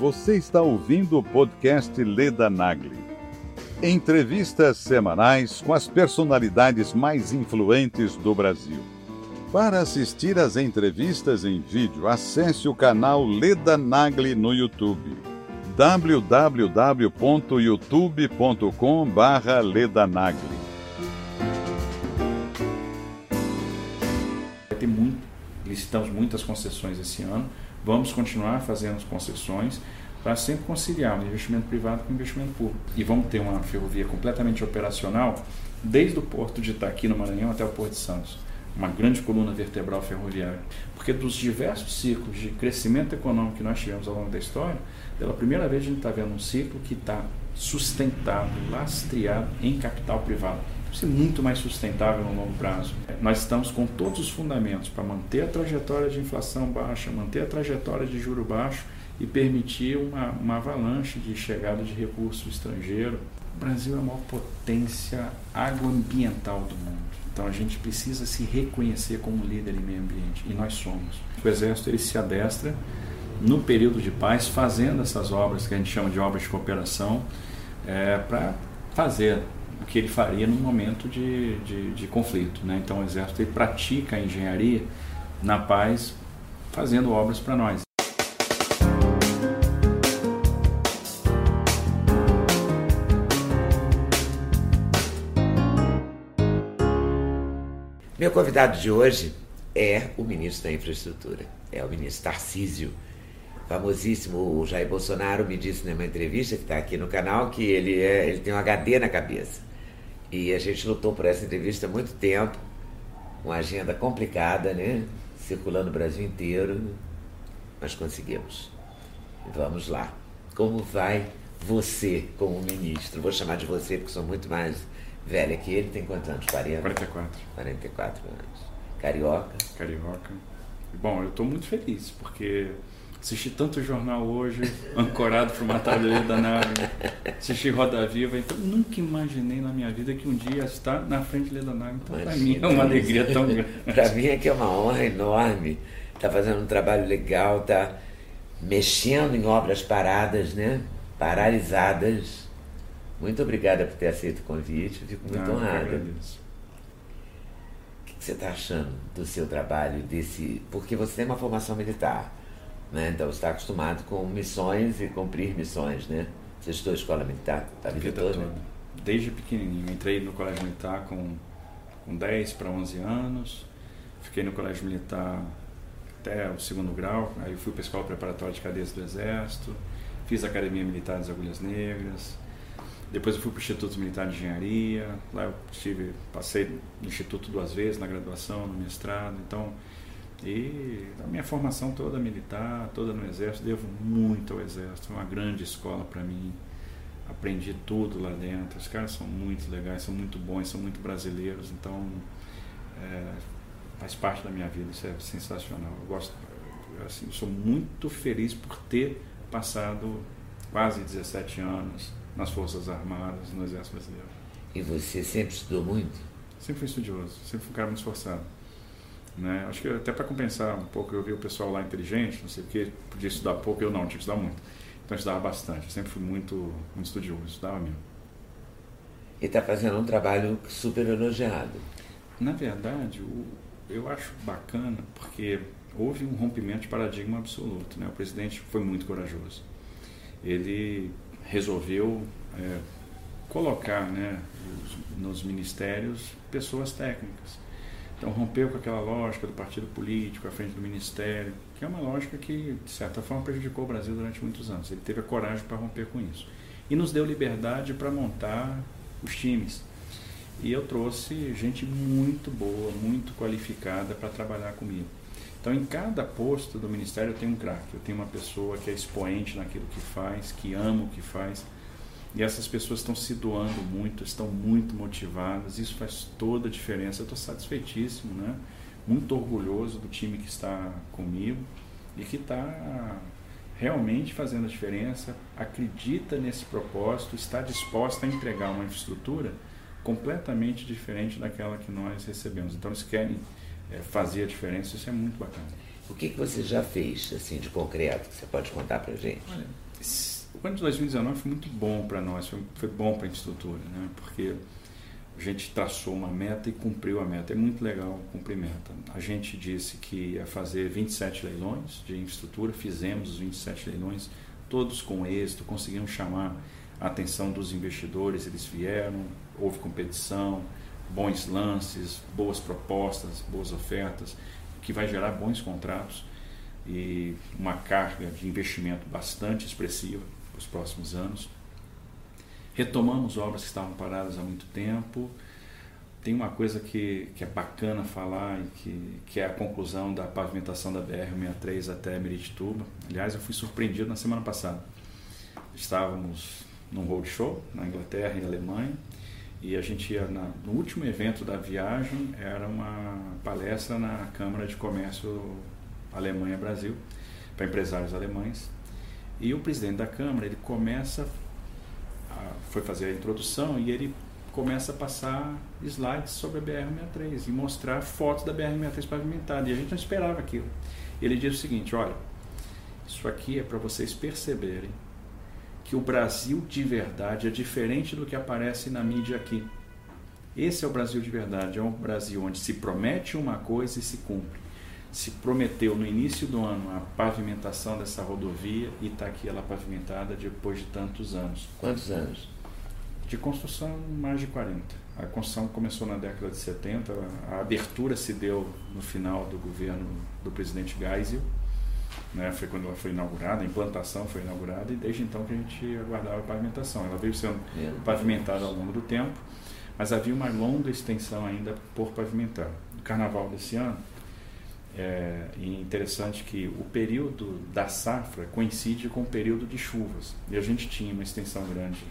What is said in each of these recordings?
Você está ouvindo o podcast Leda Nagli. Entrevistas semanais com as personalidades mais influentes do Brasil. Para assistir às entrevistas em vídeo, acesse o canal Leda Nagli no YouTube. www.youtube.com/ledanagli. muitas concessões esse ano Vamos continuar fazendo concessões para sempre conciliar o investimento privado com o investimento público. E vamos ter uma ferrovia completamente operacional desde o porto de Itaqui, no Maranhão, até o porto de Santos. Uma grande coluna vertebral ferroviária. Porque dos diversos ciclos de crescimento econômico que nós tivemos ao longo da história, pela primeira vez a gente está vendo um ciclo que está sustentado, lastreado em capital privado ser muito mais sustentável no longo prazo. Nós estamos com todos os fundamentos para manter a trajetória de inflação baixa, manter a trajetória de juro baixo e permitir uma, uma avalanche de chegada de recurso estrangeiro. O Brasil é a maior potência agroambiental do mundo. Então a gente precisa se reconhecer como líder em meio ambiente e nós somos. O Exército ele se adestra no período de paz fazendo essas obras que a gente chama de obras de cooperação é, para fazer que ele faria num momento de, de, de conflito. Né? Então o Exército ele pratica a engenharia na paz, fazendo obras para nós. Meu convidado de hoje é o ministro da Infraestrutura, é o ministro Tarcísio famosíssimo Jair Bolsonaro me disse numa entrevista que está aqui no canal que ele, é, ele tem um HD na cabeça. E a gente lutou por essa entrevista há muito tempo, uma agenda complicada, né? Circulando o Brasil inteiro, mas conseguimos. Vamos lá. Como vai você como ministro? Vou chamar de você porque sou muito mais velha que ele. Tem quantos anos? 40? 44. 44 anos. Carioca? Carioca. Bom, eu estou muito feliz porque Assisti tanto jornal hoje, ancorado para uma tarde da nave. Assisti Roda Viva, então nunca imaginei na minha vida que um dia estar na frente da nave. Então, para mim é uma alegria tão grande. para mim é que é uma honra enorme. Está fazendo um trabalho legal, está mexendo em obras paradas, né? Paralisadas. Muito obrigada por ter aceito o convite, fico muito Não, honrada. O que você está achando do seu trabalho, desse. Porque você tem uma formação militar. Né? Então você está acostumado com missões e cumprir missões, né? Você estudou escola militar a vida, vida toda? toda? Desde pequenininho. Entrei no colégio militar com, com 10 para 11 anos. Fiquei no colégio militar até o segundo grau. Aí fui para a escola preparatória de cadeias do Exército. Fiz a Academia Militar das Agulhas Negras. Depois eu fui para o Instituto Militar de Engenharia. Lá eu tive, passei no Instituto duas vezes, na graduação, no mestrado. Então e a minha formação toda militar, toda no Exército, devo muito ao Exército. Foi uma grande escola para mim. Aprendi tudo lá dentro. Os caras são muito legais, são muito bons, são muito brasileiros. Então, é, faz parte da minha vida. Isso é sensacional. Eu gosto, assim, eu sou muito feliz por ter passado quase 17 anos nas Forças Armadas, no Exército Brasileiro. E você sempre estudou muito? Sempre fui estudioso, sempre fui um cara muito esforçado. Né? Acho que até para compensar um pouco, eu vi o pessoal lá inteligente, não sei o que, podia estudar pouco, eu não, tinha que estudar muito. Então eu estudava bastante, eu sempre fui muito, muito estudioso, estudava mesmo. E está fazendo um trabalho super elogiado. Na verdade, eu acho bacana porque houve um rompimento de paradigma absoluto. Né? O presidente foi muito corajoso. Ele resolveu é, colocar né, nos ministérios pessoas técnicas então rompeu com aquela lógica do partido político à frente do ministério, que é uma lógica que, de certa forma, prejudicou o Brasil durante muitos anos. Ele teve a coragem para romper com isso. E nos deu liberdade para montar os times. E eu trouxe gente muito boa, muito qualificada para trabalhar comigo. Então, em cada posto do ministério eu tenho um craque, eu tenho uma pessoa que é expoente naquilo que faz, que ama o que faz e essas pessoas estão se doando muito, estão muito motivadas, isso faz toda a diferença. Eu estou satisfeitíssimo, né? muito orgulhoso do time que está comigo e que está realmente fazendo a diferença, acredita nesse propósito, está disposta a entregar uma infraestrutura completamente diferente daquela que nós recebemos. Então eles querem é, fazer a diferença, isso é muito bacana. O que, que você já fez assim de concreto que você pode contar para gente? Olha, o ano de 2019 foi muito bom para nós, foi, foi bom para a infraestrutura, né? porque a gente traçou uma meta e cumpriu a meta. É muito legal cumprir meta. A gente disse que ia fazer 27 leilões de infraestrutura, fizemos os 27 leilões, todos com êxito, conseguimos chamar a atenção dos investidores, eles vieram, houve competição, bons lances, boas propostas, boas ofertas, que vai gerar bons contratos e uma carga de investimento bastante expressiva os próximos anos. Retomamos obras que estavam paradas há muito tempo. Tem uma coisa que, que é bacana falar, que, que é a conclusão da pavimentação da BR-63 até Meritituba. Aliás, eu fui surpreendido na semana passada. Estávamos num roadshow na Inglaterra e Alemanha e a gente ia na, no último evento da viagem era uma palestra na Câmara de Comércio Alemanha Brasil para empresários alemães e o presidente da Câmara ele começa a, foi fazer a introdução e ele começa a passar slides sobre a BR-63 e mostrar fotos da BR-63 pavimentada e a gente não esperava aquilo ele diz o seguinte olha isso aqui é para vocês perceberem que o Brasil de verdade é diferente do que aparece na mídia aqui. Esse é o Brasil de verdade, é um Brasil onde se promete uma coisa e se cumpre. Se prometeu no início do ano a pavimentação dessa rodovia e está aqui ela pavimentada depois de tantos anos. Quantos anos? De construção, mais de 40. A construção começou na década de 70, a abertura se deu no final do governo do presidente Geisel né, foi quando ela foi inaugurada, a implantação foi inaugurada e desde então que a gente aguardava a pavimentação. Ela veio sendo pavimentada ao longo do tempo, mas havia uma longa extensão ainda por pavimentar. No carnaval desse ano, é interessante que o período da safra coincide com o período de chuvas. E a gente tinha uma extensão grande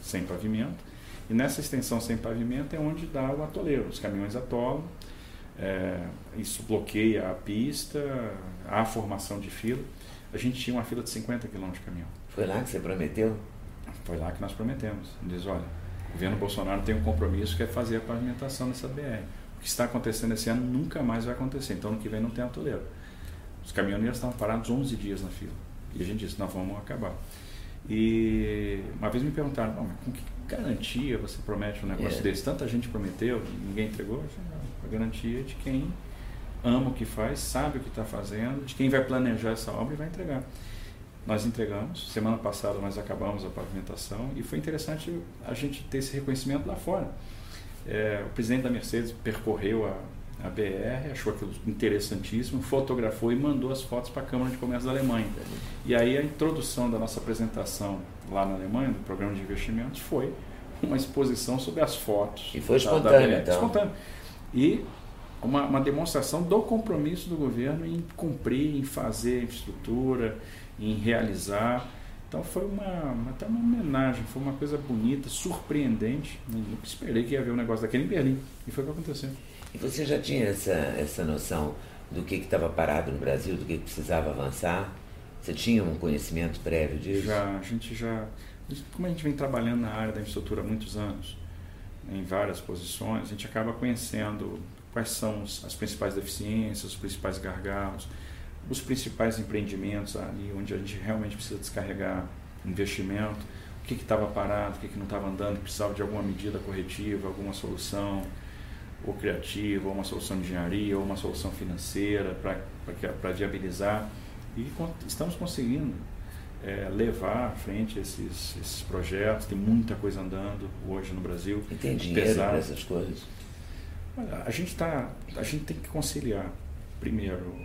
sem pavimento, e nessa extensão sem pavimento é onde dá o atoleiro. Os caminhões atolam, é, isso bloqueia a pista, a formação de fila. A gente tinha uma fila de 50 km de caminhão. Foi lá que você prometeu? Foi lá que nós prometemos. Diz, olha, o governo Bolsonaro tem um compromisso que é fazer a pavimentação dessa BR. O que está acontecendo esse ano nunca mais vai acontecer. Então, ano que vem não tem atoleiro. Os caminhoneiros estavam parados 11 dias na fila. E a gente disse, nós vamos acabar. E uma vez me perguntaram, mas com que garantia você promete um negócio é. desse? Tanta gente prometeu, ninguém entregou. A garantia de quem ama o que faz, sabe o que está fazendo, de quem vai planejar essa obra e vai entregar. Nós entregamos, semana passada nós acabamos a pavimentação e foi interessante a gente ter esse reconhecimento lá fora. É, o presidente da Mercedes percorreu a, a BR, achou aquilo interessantíssimo, fotografou e mandou as fotos para a Câmara de Comércio da Alemanha. E aí a introdução da nossa apresentação lá na Alemanha, do programa de investimentos, foi uma exposição sobre as fotos. E foi espontâneo, da, então. Espontâneo. E uma, uma, demonstração do compromisso do governo em cumprir, em fazer infraestrutura, em realizar. Então foi uma, até uma homenagem, foi uma coisa bonita, surpreendente. Nunca esperei que ia haver um negócio daquele em Berlim. E foi o que aconteceu. E você já tinha essa, essa noção do que estava parado no Brasil, do que, que precisava avançar? Você tinha um conhecimento prévio disso? Já, a gente já. Como a gente vem trabalhando na área da infraestrutura há muitos anos, em várias posições, a gente acaba conhecendo quais são as principais deficiências, os principais gargalos, os principais empreendimentos ali onde a gente realmente precisa descarregar investimento, o que estava parado, o que, que não estava andando, precisava de alguma medida corretiva, alguma solução ou criativa, ou uma solução de engenharia, ou uma solução financeira para viabilizar. E estamos conseguindo é, levar à frente esses, esses projetos. Tem muita coisa andando hoje no Brasil. E tem dinheiro para essas coisas? A gente tá, a gente tem que conciliar primeiro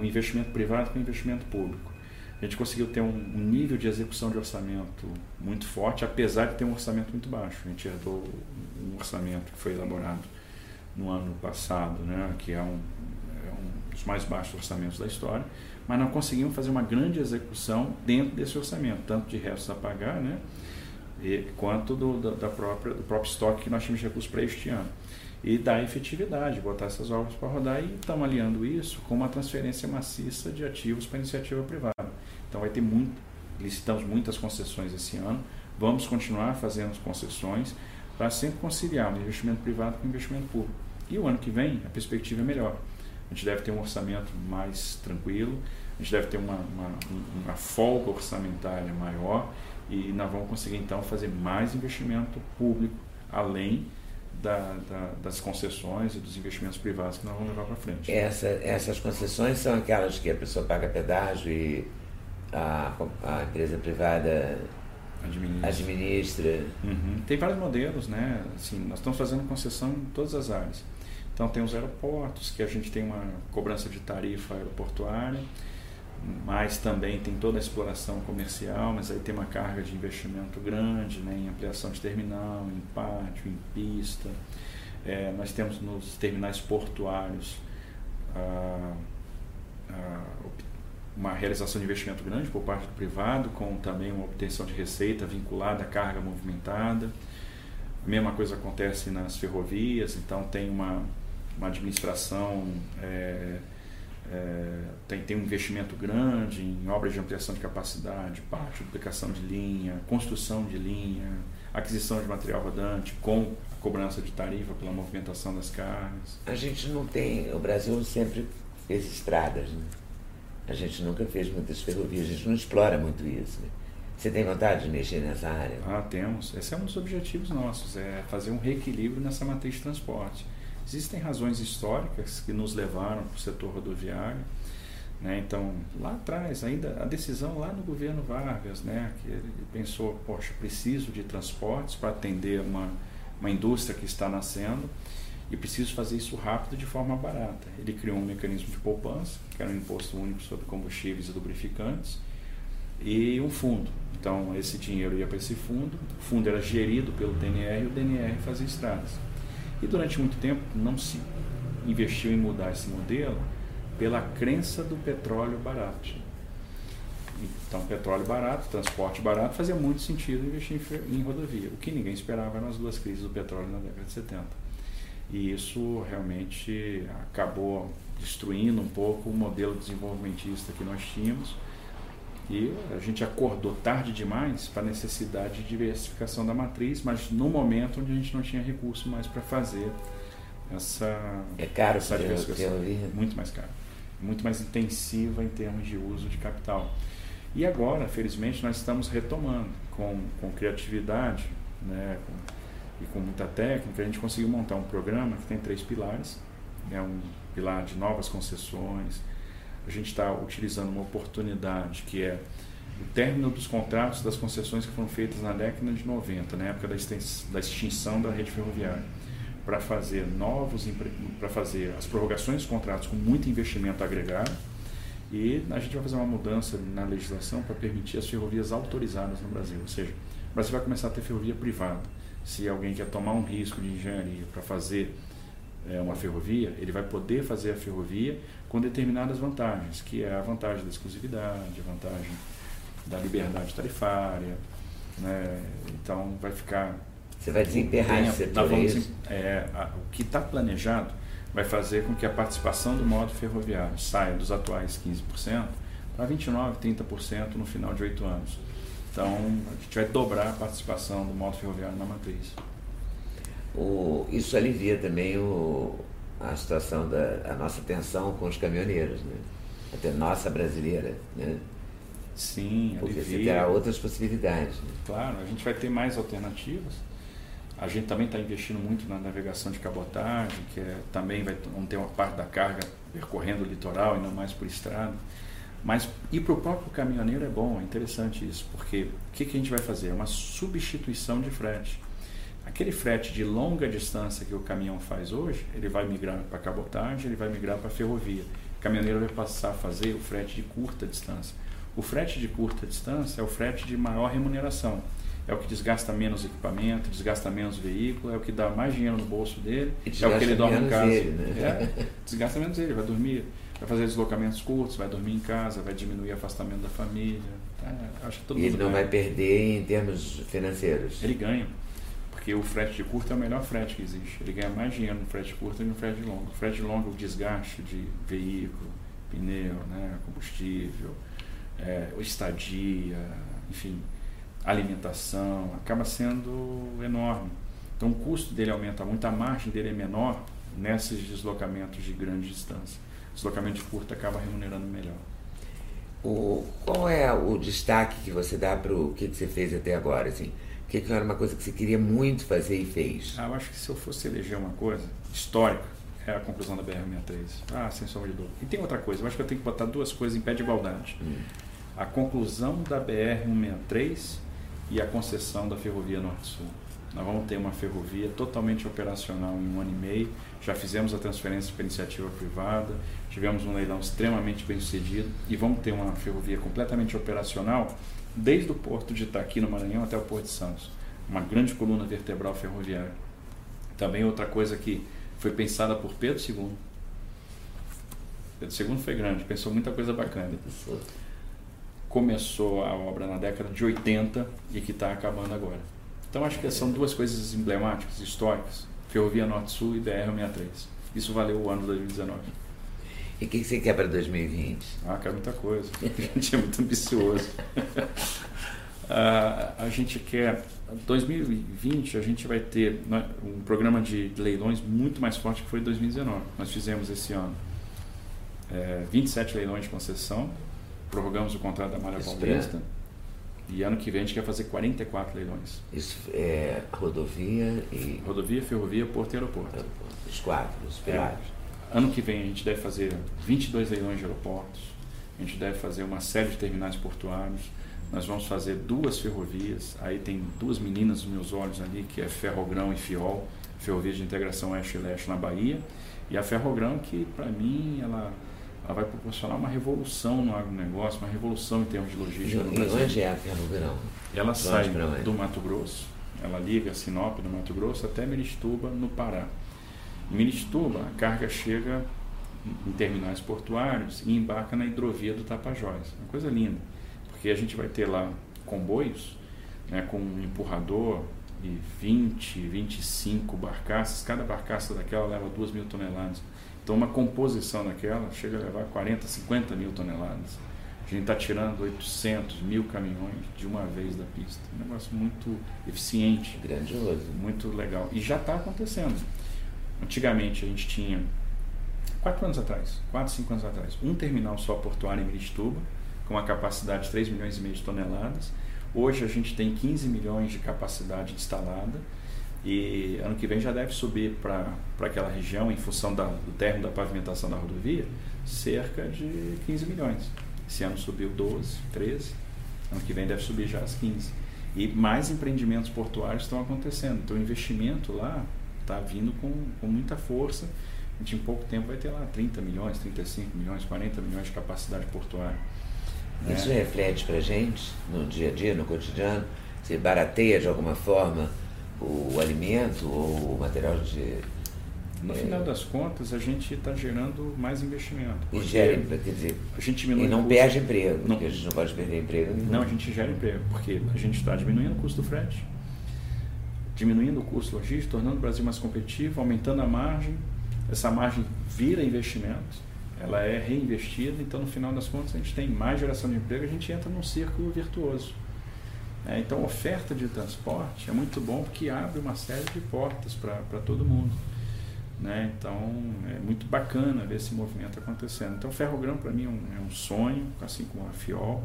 o investimento privado com o investimento público. A gente conseguiu ter um, um, nível de execução de orçamento muito forte, apesar de ter um orçamento muito baixo. A gente herdou um orçamento que foi elaborado no ano passado, né, que é um, é um dos mais baixos orçamentos da história, mas não conseguimos fazer uma grande execução dentro desse orçamento, tanto de restos a pagar, né, e, quanto do, da, da própria, do próprio estoque que nós tínhamos de recursos para este ano e dar efetividade, botar essas obras para rodar e estamos aliando isso com uma transferência maciça de ativos para iniciativa privada. Então vai ter muito, licitamos muitas concessões esse ano, vamos continuar fazendo concessões para sempre conciliar o investimento privado com o investimento público. E o ano que vem a perspectiva é melhor. A gente deve ter um orçamento mais tranquilo, a gente deve ter uma, uma, uma folga orçamentária maior e nós vamos conseguir então fazer mais investimento público além da, da, das concessões e dos investimentos privados que nós vamos levar para frente. Essa, essas concessões são aquelas que a pessoa paga pedágio e a, a empresa privada administra. administra. Uhum. Tem vários modelos, né? Assim, nós estamos fazendo concessão em todas as áreas. Então tem os aeroportos, que a gente tem uma cobrança de tarifa aeroportuária, mas também tem toda a exploração comercial, mas aí tem uma carga de investimento grande né, em ampliação de terminal, em pátio, em pista. É, nós temos nos terminais portuários uma realização de investimento grande por parte do privado, com também uma obtenção de receita vinculada à carga movimentada. A mesma coisa acontece nas ferrovias, então tem uma, uma administração. É, é, tem, tem um investimento grande em obras de ampliação de capacidade, parte, duplicação de linha, construção de linha, aquisição de material rodante com a cobrança de tarifa pela movimentação das cargas. A gente não tem, o Brasil sempre fez estradas, né? a gente nunca fez muitas ferrovias, a gente não explora muito isso. Né? Você tem vontade de mexer nessa área? Ah, temos. Esse é um dos objetivos nossos, é fazer um reequilíbrio nessa matriz de transporte. Existem razões históricas que nos levaram para o setor rodoviário. Né? Então, lá atrás, ainda a decisão lá no governo Vargas, né? que ele pensou, poxa, preciso de transportes para atender uma, uma indústria que está nascendo e preciso fazer isso rápido de forma barata. Ele criou um mecanismo de poupança, que era um imposto único sobre combustíveis e lubrificantes, e um fundo. Então, esse dinheiro ia para esse fundo, o fundo era gerido pelo DNR e o DNR fazia estradas. E durante muito tempo não se investiu em mudar esse modelo pela crença do petróleo barato. Então, petróleo barato, transporte barato, fazia muito sentido investir em, rodovia. O que ninguém esperava nas duas crises do petróleo na década de 70. E isso realmente acabou destruindo um pouco o modelo desenvolvimentista que nós tínhamos e a gente acordou tarde demais para a necessidade de diversificação da matriz, mas no momento onde a gente não tinha recurso mais para fazer essa, é caro essa diversificação. Muito mais caro. Muito mais intensiva em termos de uso de capital. E agora, felizmente, nós estamos retomando com, com criatividade né, com, e com muita técnica. A gente conseguiu montar um programa que tem três pilares. É um pilar de novas concessões, a gente está utilizando uma oportunidade que é o término dos contratos das concessões que foram feitas na década de 90, na época da extinção da rede ferroviária, para fazer novos, para fazer as prorrogações dos contratos com muito investimento agregado e a gente vai fazer uma mudança na legislação para permitir as ferrovias autorizadas no Brasil, ou seja, o Brasil vai começar a ter ferrovia privada. Se alguém quer tomar um risco de engenharia para fazer é, uma ferrovia, ele vai poder fazer a ferrovia com determinadas vantagens, que é a vantagem da exclusividade, a vantagem da liberdade tarifária. Né? Então vai ficar. Você vai desemperrar esse setor, vamos, é, a, O que está planejado vai fazer com que a participação do modo ferroviário saia dos atuais 15% para 29%, 30% no final de oito anos. Então, a gente vai dobrar a participação do modo ferroviário na matriz. O, isso alivia também o, a situação da a nossa tensão com os caminhoneiros, né? Até nossa brasileira, né? Sim, Porque alivia. você terá outras possibilidades. Né? Claro, a gente vai ter mais alternativas. A gente também está investindo muito na navegação de cabotagem, que é, também vai vamos ter uma parte da carga percorrendo o litoral e não mais por estrada. Mas e para o próprio caminhoneiro é bom, é interessante isso, porque o que, que a gente vai fazer? É uma substituição de frete. Aquele frete de longa distância que o caminhão faz hoje, ele vai migrar para cabotagem, ele vai migrar para ferrovia. O caminhoneiro vai passar a fazer o frete de curta distância. O frete de curta distância é o frete de maior remuneração. É o que desgasta menos equipamento, desgasta menos veículo, é o que dá mais dinheiro no bolso dele, é o que ele dorme em casa. Ele, né? é, desgasta menos ele, vai dormir, vai fazer deslocamentos curtos, vai dormir em casa, vai diminuir o afastamento da família. É, acho que todo e ele não vai perder em termos financeiros. Ele ganha porque o frete de curto é o melhor frete que existe. Ele ganha mais dinheiro no frete curto do que no frete longo. O frete longo, o desgaste de veículo, pneu, né, combustível, é, estadia, enfim, alimentação, acaba sendo enorme. Então o custo dele aumenta muito, a margem dele é menor nesses deslocamentos de grande distância. O deslocamento de curto acaba remunerando melhor. O, qual é o destaque que você dá para o que, que você fez até agora? Assim? O que, que era uma coisa que você queria muito fazer e fez? Ah, eu acho que se eu fosse eleger uma coisa histórica, é a conclusão da BR-63. Ah, sem sombra de dúvida. E tem outra coisa, eu acho que eu tenho que botar duas coisas em pé de igualdade. Hum. A conclusão da BR-163 e a concessão da Ferrovia Norte-Sul. Nós vamos ter uma ferrovia totalmente operacional em um ano e meio. Já fizemos a transferência para iniciativa privada, tivemos um leilão extremamente bem sucedido e vamos ter uma ferrovia completamente operacional desde o porto de Itaqui, no Maranhão, até o Porto de Santos. Uma grande coluna vertebral ferroviária. Também outra coisa que foi pensada por Pedro II. Pedro II foi grande, pensou muita coisa bacana. Começou a obra na década de 80 e que está acabando agora. Então acho que são duas coisas emblemáticas, históricas: Ferrovia Norte-Sul e BR-63. Isso valeu o ano de 2019. E o que, você quer para 2020? Ah, quero muita coisa. A gente é muito ambicioso. uh, a gente quer 2020 a gente vai ter né, um programa de leilões muito mais forte que foi 2019. Nós fizemos esse ano é, 27 leilões de concessão, prorrogamos o contrato da Malha Paulista e ano que vem a gente quer fazer 44 leilões. Isso é rodovia e. Rodovia, ferrovia, porto e aeroporto. aeroporto. Os quatro, os pilares. É, ano que vem a gente deve fazer 22 leilões de aeroportos, a gente deve fazer uma série de terminais portuários nós vamos fazer duas ferrovias, aí tem duas meninas nos meus olhos ali, que é Ferrogrão e Fiol, Ferrovia de Integração Oeste-Leste na Bahia, e a Ferrogrão que, para mim, ela, ela vai proporcionar uma revolução no agronegócio, uma revolução em termos de logística no Brasil. E onde é a Ferrogrão? Ela sai do Mato Grosso, ela liga Sinop, no Mato Grosso, até Mirituba, no Pará. Em a carga chega em terminais portuários e embarca na hidrovia do Tapajós. Uma coisa linda porque a gente vai ter lá comboios né, com um empurrador e 20, 25 barcaças, cada barcaça daquela leva 2 mil toneladas. Então, uma composição daquela chega a levar 40, 50 mil toneladas. A gente está tirando 800 mil caminhões de uma vez da pista. Um negócio muito eficiente. Grandioso. Muito legal. E já está acontecendo. Antigamente a gente tinha, quatro anos atrás, quatro, cinco anos atrás, um terminal só portuário em Mirituba, com uma capacidade de 3 milhões e meio de toneladas. Hoje a gente tem 15 milhões de capacidade instalada e ano que vem já deve subir para aquela região, em função da, do término da pavimentação da rodovia, cerca de 15 milhões. Esse ano subiu 12, 13, ano que vem deve subir já as 15. E mais empreendimentos portuários estão acontecendo. Então o investimento lá está vindo com, com muita força. A gente em pouco tempo vai ter lá 30 milhões, 35 milhões, 40 milhões de capacidade portuária. Isso é. reflete para gente no dia a dia, no cotidiano? Se barateia de alguma forma o alimento ou o material de. No é, final das contas, a gente está gerando mais investimento. E gera, quer dizer, a gente diminui e não perde emprego, não, porque a gente não pode perder emprego. Nenhum. Não, a gente gera emprego, porque a gente está diminuindo o custo do frete, diminuindo o custo logístico, tornando o Brasil mais competitivo, aumentando a margem. Essa margem vira investimento ela é reinvestida, então no final das contas a gente tem mais geração de emprego, a gente entra num círculo virtuoso. É, então, oferta de transporte é muito bom porque abre uma série de portas para todo mundo. Né? Então, é muito bacana ver esse movimento acontecendo. Então, Ferrogrão para mim é um, é um, sonho, assim como a FIOL.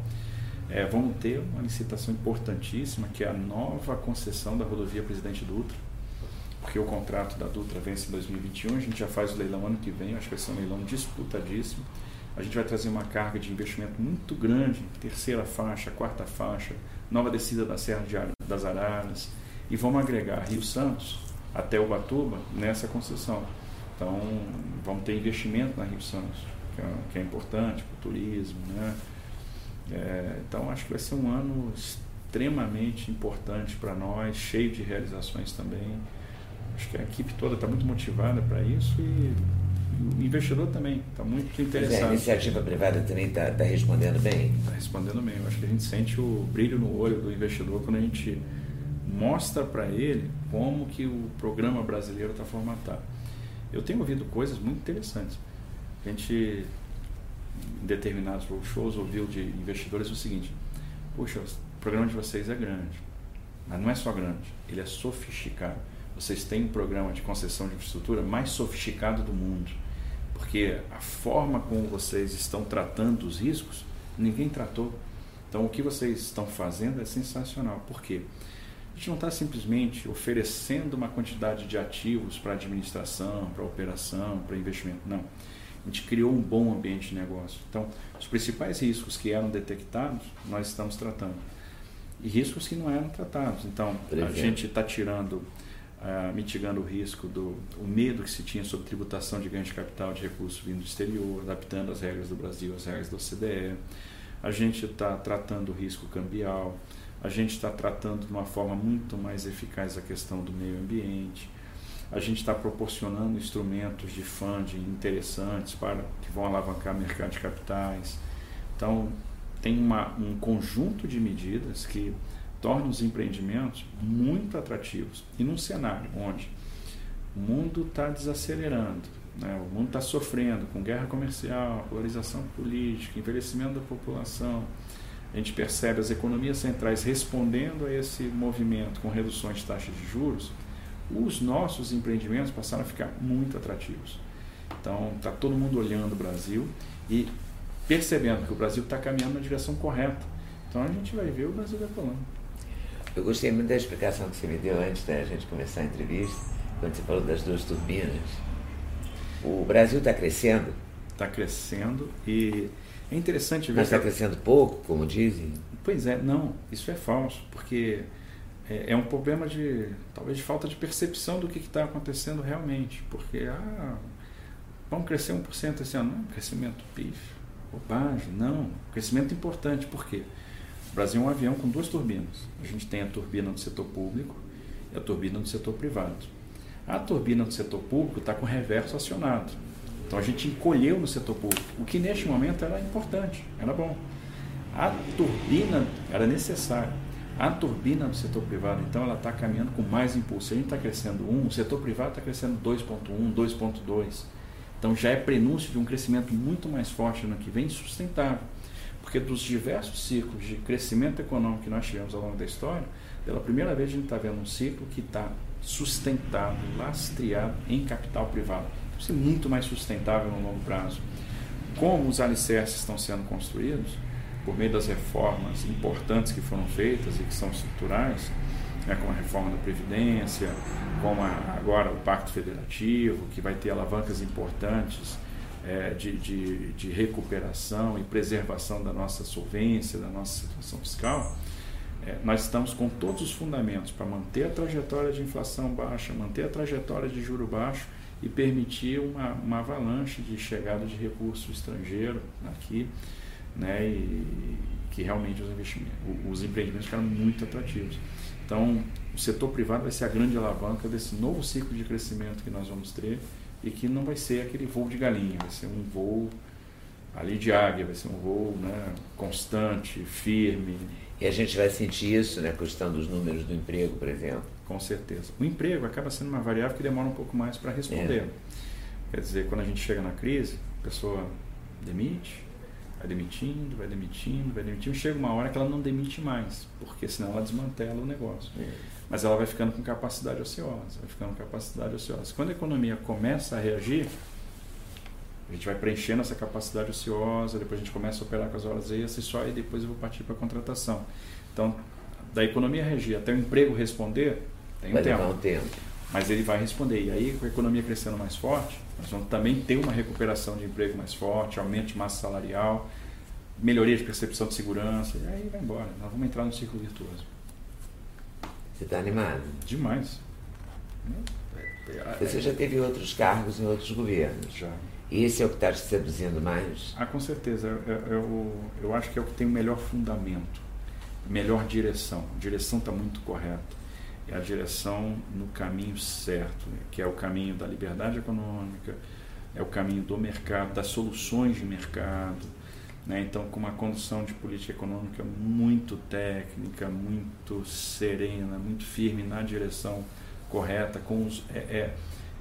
É, vamos ter uma licitação importantíssima, que é a nova concessão da rodovia Presidente Dutra porque o contrato da Dutra vence em 2021, a gente já faz o leilão ano que vem, acho que vai ser um leilão disputadíssimo. A gente vai trazer uma carga de investimento muito grande, terceira faixa, quarta faixa, nova descida da Serra de das Araras, e vamos agregar Rio Santos até Ubatuba nessa concessão. Então, vamos ter investimento na Rio Santos, que é, que é importante para o turismo. Né? É, então, acho que vai ser um ano extremamente importante para nós, cheio de realizações também. Acho que a equipe toda está muito motivada para isso e o investidor também está muito interessado. Mas a iniciativa privada também está tá respondendo bem? Está respondendo bem. Eu acho que a gente sente o brilho no olho do investidor quando a gente mostra para ele como que o programa brasileiro está formatado. Eu tenho ouvido coisas muito interessantes. A gente, em determinados shows, ouviu de investidores o seguinte: Puxa, o programa de vocês é grande, mas não é só grande, ele é sofisticado vocês têm um programa de concessão de infraestrutura mais sofisticado do mundo, porque a forma como vocês estão tratando os riscos Ninguém tratou. Então, o que vocês estão fazendo é sensacional. Por quê? A gente não está simplesmente oferecendo uma quantidade de ativos para administração, para operação, para investimento. Não. A gente criou um bom ambiente de negócio. Então, os principais riscos que eram detectados, nós estamos tratando. E riscos que não eram tratados. Então, a gente está tirando, uh, mitigando o risco do o medo que se tinha sobre tributação de ganho de capital de recursos vindo do exterior, adaptando as regras do Brasil às regras da OCDE a gente está tratando o risco cambial, a gente está tratando de uma forma muito mais eficaz a questão do meio ambiente, a gente está proporcionando instrumentos de funding interessantes para que vão alavancar o mercado de capitais. Então, tem uma, um conjunto de medidas que tornam os empreendimentos muito atrativos. E num cenário onde o mundo está desacelerando, né? O mundo está sofrendo com guerra comercial, polarização política, envelhecimento da população. A gente percebe as economias centrais respondendo a esse movimento com reduções de taxas de juros. Os nossos empreendimentos passaram a ficar muito atrativos. Então, está todo mundo olhando o Brasil e percebendo que o Brasil está caminhando na direção correta. Então, a gente vai ver o Brasil decolando. Eu gostei muito da explicação que você me deu antes da gente começar a entrevista, quando você falou das duas turbinas. O Brasil está crescendo? Está crescendo e é interessante ver. Mas está crescendo pouco, como dizem? Pois é, não, isso é falso, porque é, é um problema de talvez de falta de percepção do que está acontecendo realmente. Porque ah, vamos crescer 1% esse ano. Não, é crescimento pífio, bobagem, não. Crescimento importante, por quê? O Brasil é um avião com duas turbinas. A gente tem a turbina do setor público e a turbina do setor privado. A turbina do setor público está com reverso acionado. Então a gente encolheu no setor público, o que neste momento era importante, era bom. A turbina era necessária. A turbina do setor privado, então, ela está caminhando com mais impulso. A gente está crescendo 1, o setor privado está crescendo 2,1, 2,2. Então já é prenúncio de um crescimento muito mais forte no que vem, sustentável. Porque dos diversos ciclos de crescimento econômico que nós tivemos ao longo da história, pela primeira vez a gente está vendo um ciclo que está sustentado, lastreado em capital privado. Isso é muito mais sustentável no longo prazo. Como os alicerces estão sendo construídos, por meio das reformas importantes que foram feitas e que são estruturais, né, como a reforma da Previdência, como a, agora o Pacto Federativo, que vai ter alavancas importantes é, de, de, de recuperação e preservação da nossa solvência, da nossa situação fiscal, é, nós estamos com todos os fundamentos para manter a trajetória de inflação baixa, manter a trajetória de juro baixo e permitir uma, uma avalanche de chegada de recurso estrangeiro aqui, né, e que realmente os investimentos, os empreendimentos ficaram muito atrativos. Então, o setor privado vai ser a grande alavanca desse novo ciclo de crescimento que nós vamos ter e que não vai ser aquele voo de galinha, vai ser um voo ali de águia, vai ser um voo né, constante, firme, e a gente vai sentir isso, né, questão dos números do emprego, por exemplo. Com certeza. O emprego acaba sendo uma variável que demora um pouco mais para responder. É. Quer dizer, quando a gente chega na crise, a pessoa demite, vai demitindo, vai demitindo, vai demitindo, chega uma hora que ela não demite mais, porque senão ela desmantela o negócio. É. Mas ela vai ficando com capacidade ociosa, vai ficando com capacidade ociosa. Quando a economia começa a reagir, a gente vai preenchendo essa capacidade ociosa, depois a gente começa a operar com as horas extras e só aí depois eu vou partir para a contratação. Então, da economia regir até o emprego responder, tem um tempo. um tempo. Mas ele vai responder. E aí, com a economia crescendo mais forte, nós vamos também ter uma recuperação de emprego mais forte, aumento de massa salarial, melhoria de percepção de segurança, e aí vai embora. Nós vamos entrar no ciclo virtuoso. Você está animado? Demais. Você já teve outros cargos em outros governos? Já. Esse é o que está te seduzindo mais? Ah, com certeza. Eu, eu, eu acho que é o que tem o melhor fundamento, melhor direção. A direção está muito correta. É a direção no caminho certo, né? que é o caminho da liberdade econômica, é o caminho do mercado, das soluções de mercado. Né? Então, com uma condução de política econômica muito técnica, muito serena, muito firme na direção correta, com os, é, é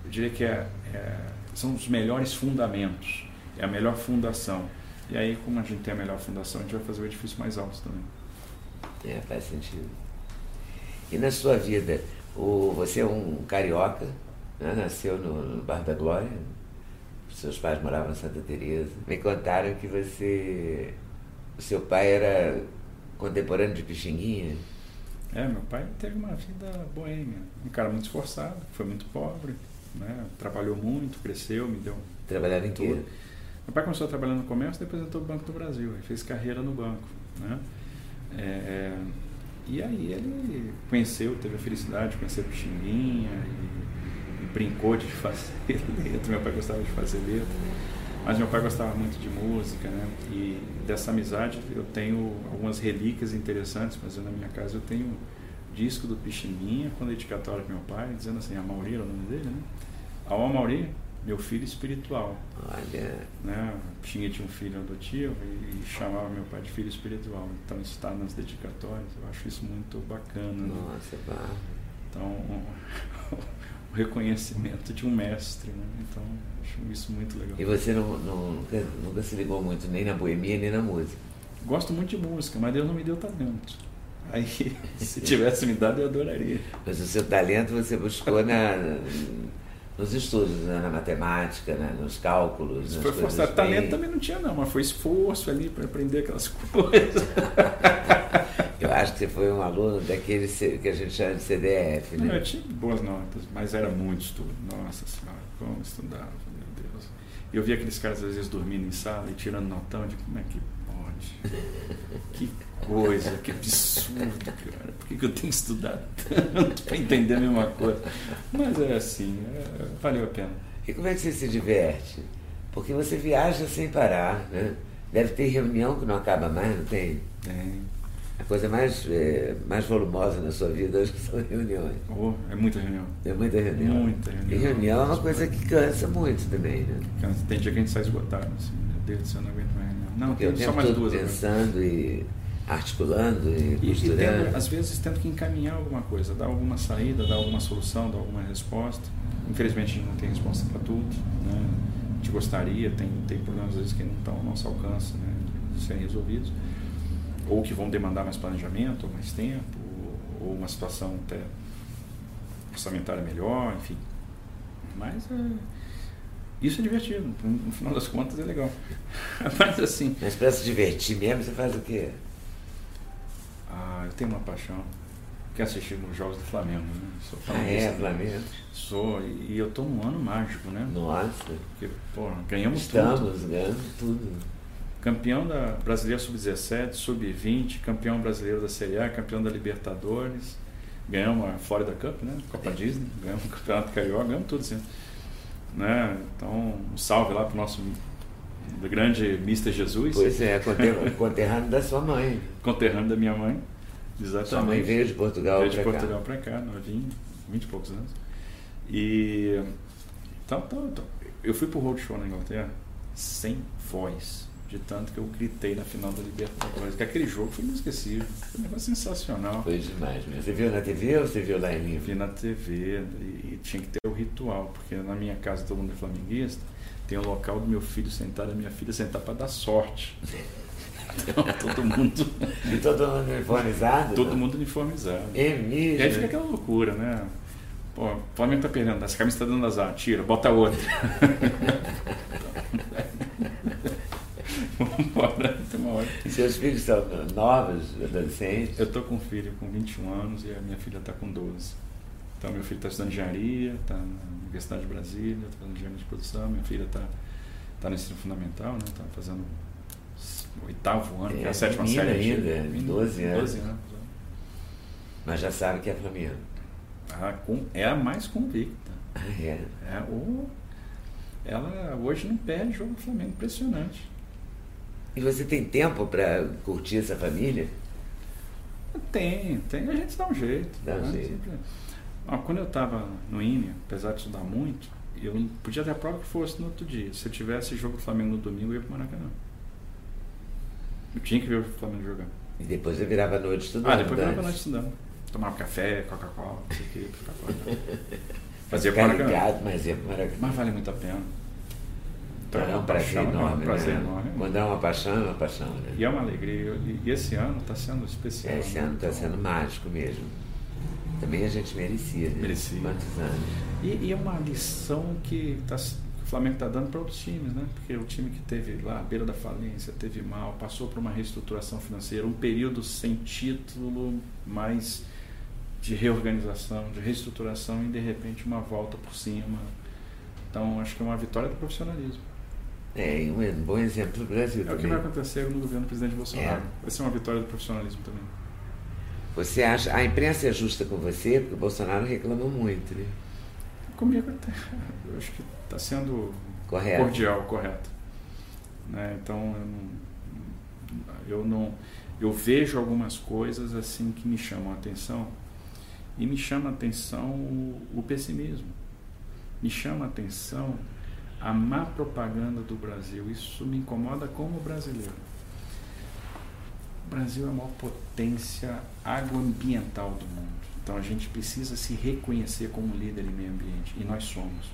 eu diria que é, é são os melhores fundamentos, é a melhor fundação. E aí, como a gente tem a melhor fundação, a gente vai fazer o edifício mais alto também. É, faz sentido. E na sua vida, o, você é um carioca, né? nasceu no, no Bar da Glória, seus pais moravam em Santa Teresa. Me contaram que você seu pai era contemporâneo de Pixinguinha? É, meu pai teve uma vida boêmia. Um cara muito esforçado, foi muito pobre, né? trabalhou muito, cresceu, me deu. Trabalhava em quê? Meu pai começou a trabalhar no comércio, depois entrou no Banco do Brasil, ele fez carreira no banco. Né? É, é e aí ele conheceu, teve a felicidade de conhecer Pixinguinha e, e brincou de fazer letra. Meu pai gostava de fazer letra. Mas meu pai gostava muito de música, né? E dessa amizade eu tenho algumas relíquias interessantes, mas na minha casa eu tenho disco do Pixinguinha com dedicatória para meu pai, dizendo assim, a Mauri era o nome dele, né? Ao Mauri, meu filho espiritual. Olha. Né? Pixinguinha tinha um filho adotivo e, e chamava meu pai de filho espiritual. Então isso está nas dedicatórias, eu acho isso muito bacana. Né? Nossa, né? Então, o reconhecimento de um mestre, né? Então, acho isso muito legal. E você não, não, nunca, nunca se ligou muito nem na boemia nem na música? Gosto muito de música, mas Deus não me deu talento. Aí, se tivesse me dado, eu adoraria. Mas o seu talento você buscou na, nos estudos, né? na matemática, né? nos cálculos. Foi forçado. Talento também não tinha, não, mas foi esforço ali para aprender aquelas coisas. Eu acho que você foi um aluno daquele que a gente chama de CDF, né? Não, eu tinha boas notas, mas era muito estudo. Nossa Senhora, como estudava, meu Deus. E eu via aqueles caras às vezes dormindo em sala e tirando notão, de como é que pode? que coisa, que absurdo, cara. Por que, que eu tenho que estudar tanto para entender a mesma coisa? Mas é assim, é, valeu a pena. E como é que você se diverte? Porque você viaja sem parar, né? Deve ter reunião que não acaba mais, não tem? Tem. A coisa mais, é, mais volumosa na sua vida hoje são reuniões. Oh, é muita reunião. É muita reunião. Muita reunião. E reunião é uma coisa que cansa muito também, né? Cansa. Tem dia que a gente sai esgotado, assim, meu Deus do céu, não aguento mais. Não, Porque tem só mais duas. Pensando agora. e articulando e, e costurando. E tendo, às vezes tendo que encaminhar alguma coisa, dar alguma saída, dar alguma solução, dar alguma resposta. Infelizmente a gente não tem resposta para tudo. Né? A gente gostaria, tem, tem problemas às vezes que não estão ao nosso alcance né, de serem resolvidos ou que vão demandar mais planejamento, ou mais tempo, ou uma situação até orçamentária melhor, enfim. Mas é, isso é divertido, no final das contas é legal. Mas assim. Mas para se divertir mesmo, você faz o quê? Ah, eu tenho uma paixão. Que é assistir os jogos do Flamengo, né? Sou ah, é, Flamengo? Sou, e eu estou num ano mágico, né? Nossa. Porque, pô, ganhamos Estamos tudo. Estamos ganhando tudo campeão da Brasileira Sub-17, Sub-20, campeão brasileiro da Série A, campeão da Libertadores, ganhamos a Florida Cup, né? Copa Disney, ganhamos o Campeonato Carioca, ganhamos tudo assim. Né? Então, um salve lá para o nosso grande Mister Jesus. Pois é, conterrâneo da sua mãe. Conterrâneo da minha mãe, exatamente. Sua mãe veio de Portugal para cá. Veio de Portugal para cá, novinho, 20 e poucos anos. E então, então, então eu fui para o Roadshow na Inglaterra sem voz de tanto que eu gritei na final da Libertadores. Que aquele jogo foi inesquecível. Foi um negócio sensacional. Foi demais mesmo. Você viu na TV ou você viu lá em livro? Vi na TV e, tinha que ter o ritual, porque na minha casa todo mundo é flamenguista. Tem o local do meu filho sentar, da minha filha sentar para dar sorte. Então, todo mundo. E todo mundo uniformizado? Todo mundo uniformizado. É mesmo? E aí fica aquela loucura, né? Pô, o Flamengo tá perdendo, essa camisa tá dando azar, tira, bota outra. Vambora, uma hora. Seus filhos são novos, adolescentes? Eu estou com um filho com 21 anos e a minha filha está com 12. Então, meu filho está estudando engenharia, está na Universidade de Brasília, está fazendo engenharia de produção. Minha filha está tá no ensino fundamental, está né? Tá fazendo o oitavo ano, é, que é a sétima série. ainda, 12 anos. 12 anos. Mas já sabe que é Flamengo. Ah, com, é a mais convicta. Ah, é? é o, ela hoje não perde jogo do Flamengo, impressionante. E você tem tempo para curtir essa família? Tem, tem. A gente dá um jeito. Dá um né? jeito. Sempre... Ah, quando eu estava no INE, apesar de estudar muito, eu não podia ter a prova que fosse no outro dia. Se eu tivesse jogo do Flamengo no domingo, eu ia para o Maracanã. Eu tinha que ver o Flamengo jogar. E depois eu virava a noite estudando. Ah, depois eu virava a noite estudando. Tomava café, Coca-Cola, não sei o que, Fazia Ficar ligado, mas Maracanã. Mas vale muito a pena. Então, é um prazer paixão, enorme. É um prazer né? enorme. Quando é uma paixão, é uma paixão. Né? E é uma alegria. E esse ano está sendo especial. É, esse ano está sendo mágico mesmo. Também a gente merecia, né? Merecia. Quantos anos? E, e é uma lição que está Flamengo está dando para outros times, né? Porque o time que teve lá à beira da falência, teve mal, passou por uma reestruturação financeira, um período sem título, mas de reorganização, de reestruturação e de repente uma volta por cima. Então acho que é uma vitória do profissionalismo. É, um bom exemplo do Brasil é também. O que vai acontecer no governo do presidente Bolsonaro. É. Vai ser uma vitória do profissionalismo também. Você acha. A imprensa é justa com você, porque o Bolsonaro reclamou muito, né? Comigo, eu acho que está sendo correto. cordial, correto. Né? Então, eu não, eu não. Eu vejo algumas coisas assim que me chamam a atenção. E me chama a atenção o, o pessimismo. Me chama a atenção a má propaganda do Brasil. Isso me incomoda como brasileiro. O Brasil é a maior potência agroambiental do mundo. Então a gente precisa se reconhecer como líder em meio ambiente. E nós somos.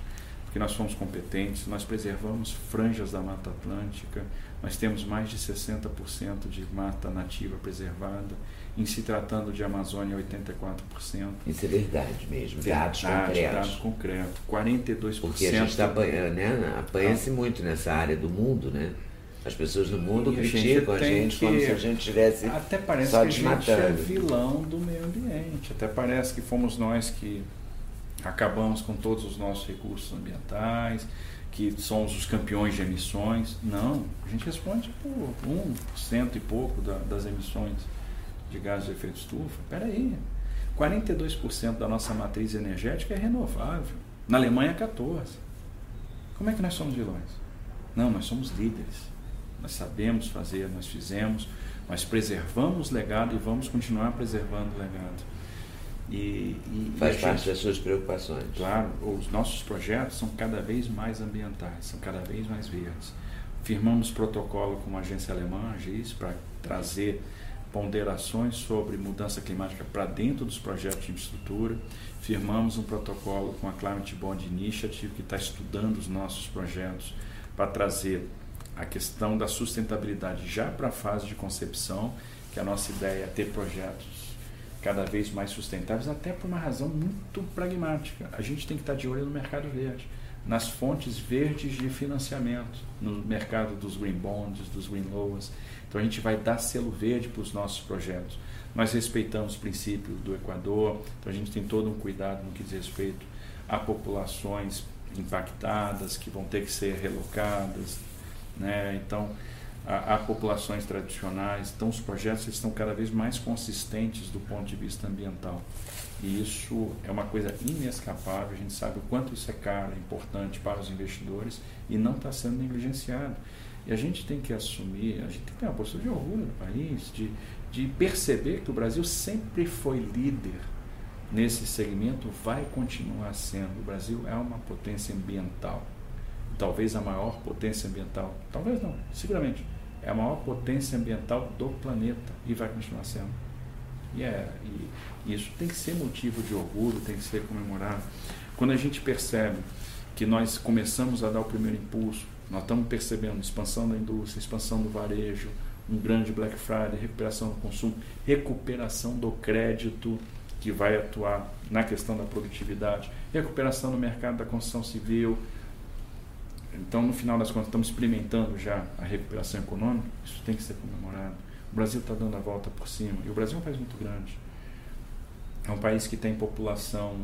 Porque nós somos competentes, nós preservamos franjas da Mata Atlântica, nós temos mais de 60% de mata nativa preservada em se tratando de Amazônia, 84%. Isso é verdade mesmo, dados concretos. Dados concretos, 42%. Porque a gente está apanhando, né? apanha-se muito nessa área do mundo, né? As pessoas no mundo criticam a gente, a gente como se a gente tivesse Até parece só que a gente é vilão do meio ambiente. Até parece que fomos nós que acabamos com todos os nossos recursos ambientais, que somos os campeões de emissões. Não, a gente responde por 1% e pouco da, das emissões de gases de efeito estufa. Espera aí, 42% da nossa matriz energética é renovável. Na Alemanha, 14%. Como é que nós somos vilões? Não, nós somos líderes. Nós sabemos fazer, nós fizemos, nós preservamos o legado e vamos continuar preservando o legado. E, e Faz e parte gente, das suas preocupações. Claro, os nossos projetos são cada vez mais ambientais, são cada vez mais verdes. Firmamos protocolo com uma agência alemã, a para trazer ponderações sobre mudança climática para dentro dos projetos de infraestrutura. Firmamos um protocolo com a Climate Bond Initiative, que está estudando os nossos projetos para trazer a questão da sustentabilidade já para a fase de concepção, que a nossa ideia é ter projetos cada vez mais sustentáveis, até por uma razão muito pragmática. A gente tem que estar de olho no mercado verde, nas fontes verdes de financiamento, no mercado dos green bonds, dos green loans. Então a gente vai dar selo verde para os nossos projetos. Nós respeitamos os princípios do Equador, então a gente tem todo um cuidado no que diz respeito a populações impactadas que vão ter que ser relocadas, né? Então a, a populações tradicionais, então os projetos estão cada vez mais consistentes do ponto de vista ambiental. E isso é uma coisa inescapável, a gente sabe o quanto isso é caro, é importante para os investidores e não está sendo negligenciado. E a gente tem que assumir, a gente tem que ter uma postura de orgulho do país, de, de perceber que o Brasil sempre foi líder nesse segmento, vai continuar sendo. O Brasil é uma potência ambiental, talvez a maior potência ambiental, talvez não, seguramente, é a maior potência ambiental do planeta e vai continuar sendo. E, é, e isso tem que ser motivo de orgulho, tem que ser comemorado. Quando a gente percebe que nós começamos a dar o primeiro impulso nós estamos percebendo expansão da indústria, expansão do varejo, um grande Black Friday, recuperação do consumo, recuperação do crédito, que vai atuar na questão da produtividade, recuperação no mercado da construção civil. Então, no final das contas, estamos experimentando já a recuperação econômica, isso tem que ser comemorado. O Brasil está dando a volta por cima, e o Brasil é um país muito grande. É um país que tem população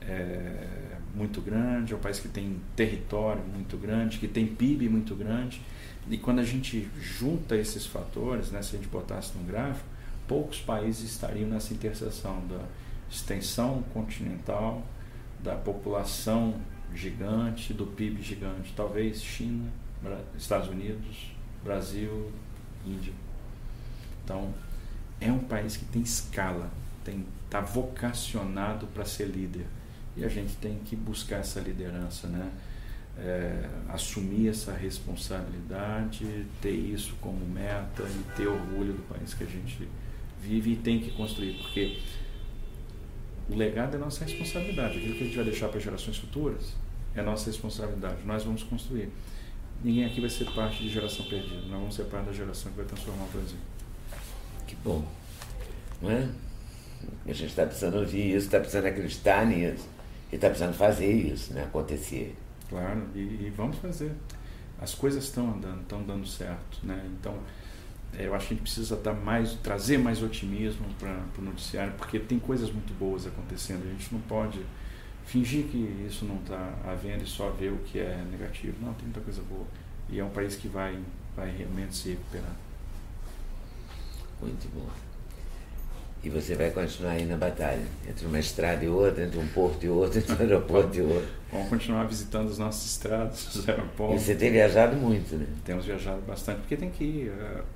é, muito grande, é um país que tem território muito grande, que tem PIB muito grande. E quando a gente junta esses fatores, né, se a gente botasse no gráfico, poucos países estariam nessa interseção da extensão continental, da população gigante, do PIB gigante. Talvez China, Estados Unidos, Brasil, Índia. Então, é um país que tem escala, está vocacionado para ser líder. E a gente tem que buscar essa liderança, né? É, assumir essa responsabilidade, ter isso como meta e ter orgulho do país que a gente vive e tem que construir, porque o legado é nossa responsabilidade. Aquilo que a gente vai deixar para gerações futuras é nossa responsabilidade. Nós vamos construir. Ninguém aqui vai ser parte de geração perdida. Nós vamos ser parte da geração que vai transformar o Brasil. Que bom. Não é? A gente está precisando ouvir isso, está precisando acreditar nisso. E está precisando fazer isso, né? Acontecer. Claro, e, e vamos fazer. As coisas estão andando, estão dando certo, né? Então, eu acho que a gente precisa dar mais, trazer mais otimismo para o noticiário, porque tem coisas muito boas acontecendo. A gente não pode fingir que isso não está havendo e só ver o que é negativo. Não, tem muita coisa boa. E é um país que vai, vai realmente se recuperar. Muito bom. E você vai continuar aí na batalha, entre uma estrada e outra, entre um porto e outro, entre um aeroporto e outro. Vamos continuar visitando os nossos estradas, os aeroportos. E você tem viajado muito, né? Temos viajado bastante, porque tem que ir.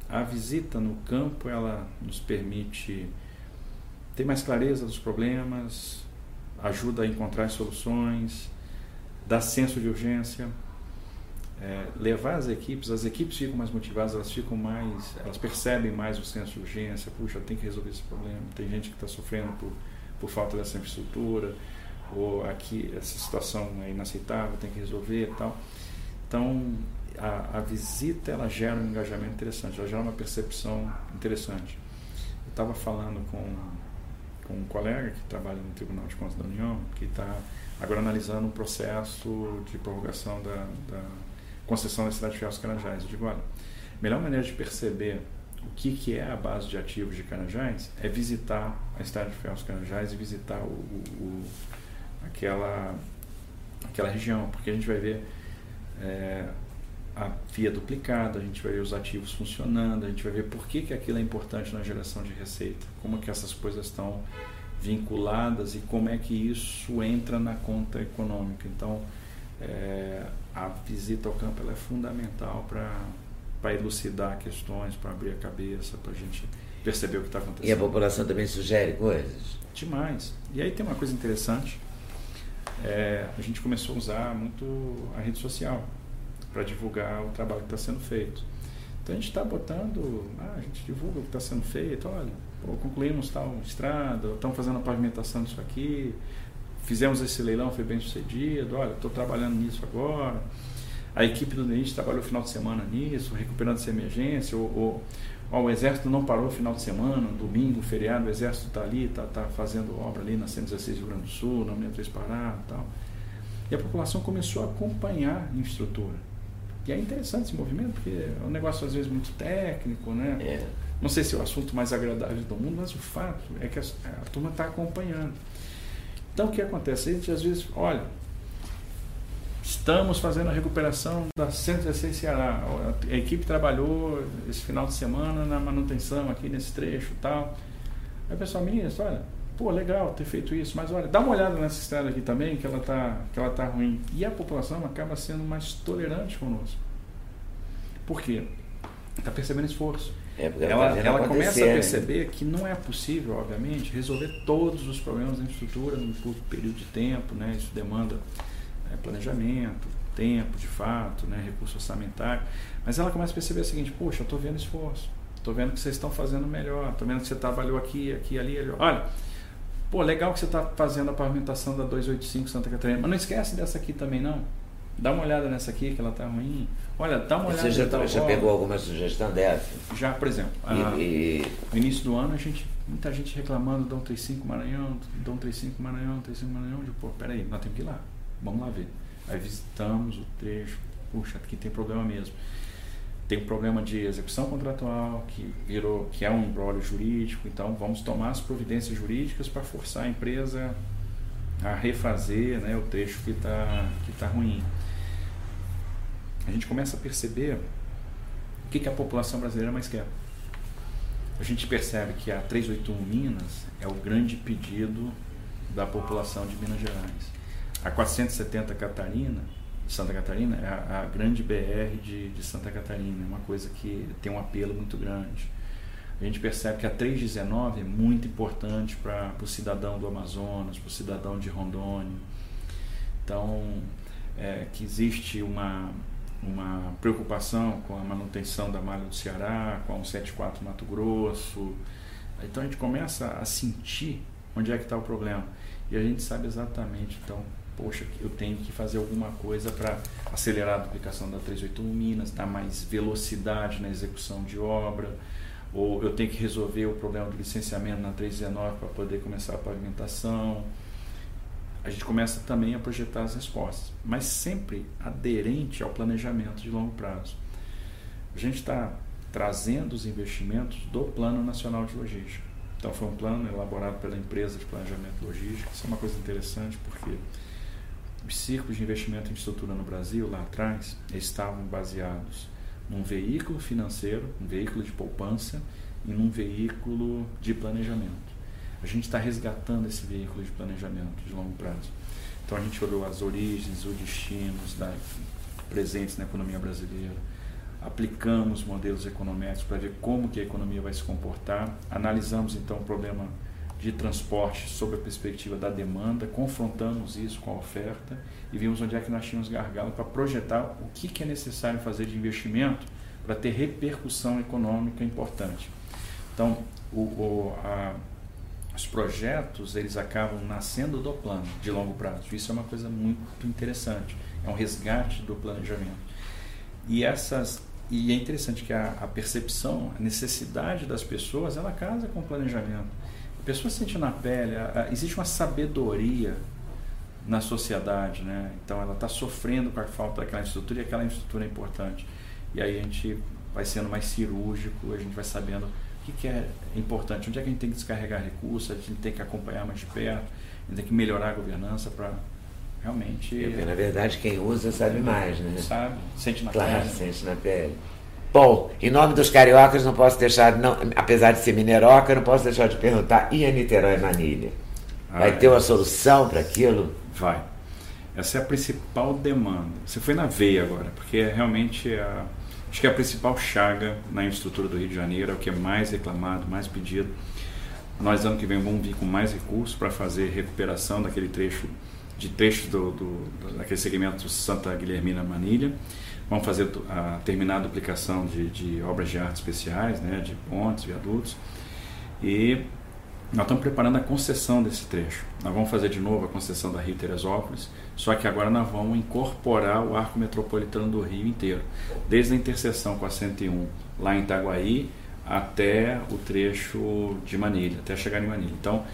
A visita no campo, ela nos permite ter mais clareza dos problemas, ajuda a encontrar soluções, dá senso de urgência é, levar as equipes, as equipes ficam mais motivadas, elas ficam mais, elas percebem mais o senso de urgência, puxa, tenho que resolver esse problema, tem gente que está sofrendo por, por falta dessa infraestrutura, ou aqui essa situação é inaceitável, tem que resolver e tal. Então, a, a visita ela gera um engajamento interessante, ela gera uma percepção interessante. Eu estava falando com, com um colega que trabalha no Tribunal de Contas da União, que está agora analisando um processo de prorrogação da, da concessão da cidade de Ferros Carajás. Eu digo, olha, a melhor maneira de perceber o que, que é a base de ativos de Carajás é visitar a cidade de Ferros Carajás e visitar o, o, aquela, aquela região, porque a gente vai ver é, a via duplicada, a gente vai ver os ativos funcionando, a gente vai ver por que, que aquilo é importante na geração de receita, como que essas coisas estão vinculadas e como é que isso entra na conta econômica. Então, é, a visita ao campo é fundamental para elucidar questões, para abrir a cabeça, para a gente perceber o que está acontecendo. E a população também sugere coisas? Demais. E aí tem uma coisa interessante, é, a gente começou a usar muito a rede social para divulgar o trabalho que está sendo feito. Então a gente está botando, ah, a gente divulga o que está sendo feito, olha, pô, concluímos tal estrada, estamos fazendo a pavimentação disso aqui, fizemos esse leilão, foi bem sucedido, olha, estou trabalhando nisso agora. A equipe do DENIT trabalhou o final de semana nisso, recuperando essa emergência, ou, ou ó, o Exército não parou final de semana, domingo, feriado, o Exército está ali, está tá fazendo obra ali na 116 do Rio Grande do Sul, na União 3 Pará e tal. E a população começou a acompanhar a infraestrutura. E é interessante esse movimento, porque é um negócio às vezes muito técnico, né? É. Não sei se é o assunto mais agradável do mundo, mas o fato é que a, a turma está acompanhando. Então o que acontece? A gente às vezes, olha, estamos fazendo a recuperação da 116 Ceará. A equipe trabalhou esse final de semana na manutenção aqui nesse trecho e tal. Aí o pessoal, ministro, olha, pô, legal ter feito isso, mas olha, dá uma olhada nessa estrada aqui também, que ela está que ela tá ruim. E a população acaba sendo mais tolerante conosco. Por quê? Está percebendo esforço. É, ela, ela começa a né? perceber né? que não é possível, obviamente, resolver todos os problemas da infraestrutura num curto período de tempo, né? Isso demanda é, planejamento, tempo, de fato, né? recurso orçamentário. Mas ela começa a perceber o seguinte: poxa, eu estou vendo esforço, estou vendo que vocês estão fazendo melhor, estou vendo que você trabalhou aqui, aqui, ali, ali. Olha, pô, legal que você está fazendo a pavimentação da 285 Santa Catarina, mas não esquece dessa aqui também, não. Dá uma olhada nessa aqui, que ela está ruim. Olha, dá uma olhada. Você já, já pegou alguma sugestão dessa? Já, por exemplo. A, e, No início do ano, a gente, muita gente reclamando do 35 Maranhão, do 35 Maranhão, 35 Maranhão. De, pô, peraí, nós temos que ir lá. Vamos lá ver. Aí visitamos o trecho. Puxa, aqui tem problema mesmo. Tem um problema de execução contratual, que virou, que é um embrólio jurídico, então vamos tomar as providências jurídicas para forçar a empresa a refazer né, o trecho que está que tá ruim. A gente começa a perceber o que, que a população brasileira mais quer. A gente percebe que a 381 Minas é o grande pedido da população de Minas Gerais. A 470 Catarina, Santa Catarina, é a, grande BR de, de Santa Catarina, é uma coisa que tem um apelo muito grande a gente percebe que a 319 é muito importante para o cidadão do Amazonas, para o cidadão de Rondônia. Então, é, que existe uma, uma preocupação com a manutenção da malha do Ceará, com a 174 Mato Grosso. Então a gente começa a sentir onde é que está o problema. E a gente sabe exatamente, então, poxa, eu tenho que fazer alguma coisa para acelerar a duplicação da 381 Minas, dar mais velocidade na execução de obra ou eu tenho que resolver o problema do licenciamento na 319 para poder começar a pavimentação. A gente começa também a projetar as respostas, mas sempre aderente ao planejamento de longo prazo. A gente está trazendo os investimentos do Plano Nacional de Logística. Então, foi um plano elaborado pela empresa de planejamento logístico. Isso é uma coisa interessante porque os ciclos de investimento em estrutura no Brasil, lá atrás, estavam baseados num veículo financeiro, um veículo de poupança e num veículo de planejamento. A gente está resgatando esse veículo de planejamento de longo prazo. Então a gente olhou as origens, os destinos da, presentes na economia brasileira, aplicamos modelos econômicos para ver como que a economia vai se comportar, analisamos então o problema de transporte sob a perspectiva da demanda, confrontamos isso com a oferta e vimos onde é que nós tínhamos gargalo para projetar o que, que é necessário fazer de investimento para ter repercussão econômica importante. Então, o, o, a, os projetos eles acabam nascendo do plano de longo prazo. Isso é uma coisa muito interessante. É um resgate do planejamento. E essas e é interessante que a, a percepção, a necessidade das pessoas, ela casa com o planejamento pessoa sente na pele, a, a, existe uma sabedoria na sociedade, né? Então ela está sofrendo com a falta daquela estrutura e aquela estrutura é importante. E aí a gente vai sendo mais cirúrgico, a gente vai sabendo que, que é importante, onde é que a gente tem que descarregar recursos, a gente tem que acompanhar mais de perto, a gente tem que melhorar a governança para realmente. Porque, na verdade, quem usa sabe mais, né? Sabe, sente na claro, pele. sente na pele. Bom, em nome dos cariocas, não posso deixar, não, apesar de ser mineroca, não posso deixar de perguntar: e a Niterói Manilha? Vai ah, ter uma solução para aquilo? Vai. Essa é a principal demanda. Você foi na veia agora, porque é realmente a, acho que é a principal chaga na infraestrutura do Rio de Janeiro, é o que é mais reclamado, mais pedido. Nós, ano que vem, vamos vir com mais recursos para fazer recuperação daquele trecho, de trechos do, do, daquele segmento Santa Guilhermina Manilha Vamos fazer a, terminar a duplicação de, de obras de arte especiais, né, de pontes, viadutos. E nós estamos preparando a concessão desse trecho. Nós vamos fazer de novo a concessão da Rio Teresópolis, só que agora nós vamos incorporar o arco metropolitano do Rio inteiro, desde a interseção com a 101 lá em Itaguaí até o trecho de Manilha, até chegar em Manilha. Então,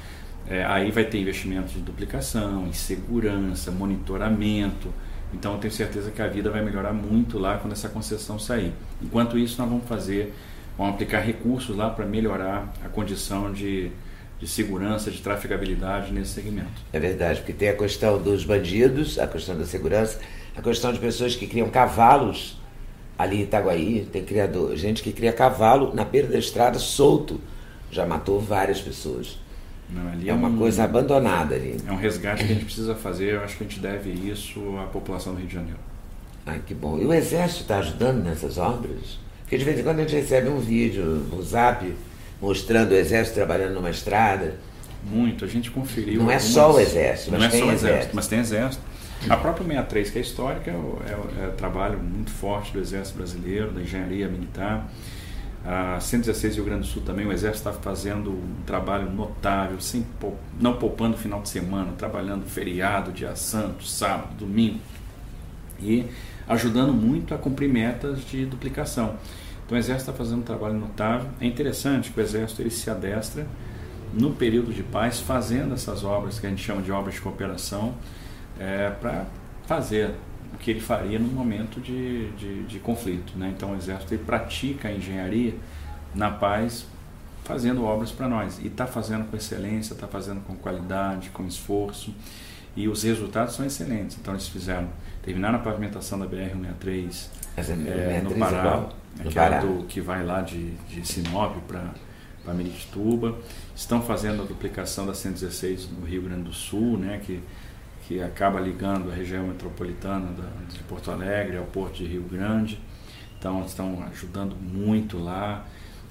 é, aí vai ter investimentos de duplicação, em segurança, monitoramento, então eu tenho certeza que a vida vai melhorar muito lá quando essa concessão sair. Enquanto isso, nós vamos fazer, vamos aplicar recursos lá para melhorar a condição de, de segurança, de trafegabilidade nesse segmento. É verdade, porque tem a questão dos bandidos, a questão da segurança, a questão de pessoas que criam cavalos ali em Itaguaí, tem criador, gente que cria cavalo na beira da estrada solto, já matou várias pessoas. Não, é, é uma um, coisa abandonada ali. É um resgate que a gente precisa fazer, eu acho que a gente deve isso à população do Rio de Janeiro. Ah, que bom. E o Exército está ajudando nessas obras? Porque de vez em quando a gente recebe um vídeo no Zap mostrando o Exército trabalhando numa estrada. Muito, a gente conferiu. Não algumas... é só o Exército, mas Não é tem só o exército, exército, mas tem Exército. A própria 63, que é histórica, é, é, é trabalho muito forte do Exército Brasileiro, da engenharia militar. A 116 Rio Grande do Sul também, o Exército está fazendo um trabalho notável, sem, não poupando final de semana, trabalhando feriado, dia santo, sábado, domingo. E ajudando muito a cumprir metas de duplicação. Então o Exército está fazendo um trabalho notável. É interessante que o Exército ele se adestra no período de paz, fazendo essas obras que a gente chama de obras de cooperação, é, para fazer o que ele faria no momento de, de, de conflito. Né? Então o Exército ele pratica a engenharia na paz, fazendo obras para nós. E está fazendo com excelência, está fazendo com qualidade, com esforço. E os resultados são excelentes. Então eles fizeram, terminaram a pavimentação da BR-163 é, no Pará, no que, Pará. Do, que vai lá de, de Sinop para Miritituba. Estão fazendo a duplicação da 116 no Rio Grande do Sul, né, que que acaba ligando a região metropolitana de Porto Alegre ao Porto de Rio Grande. Então, estão ajudando muito lá.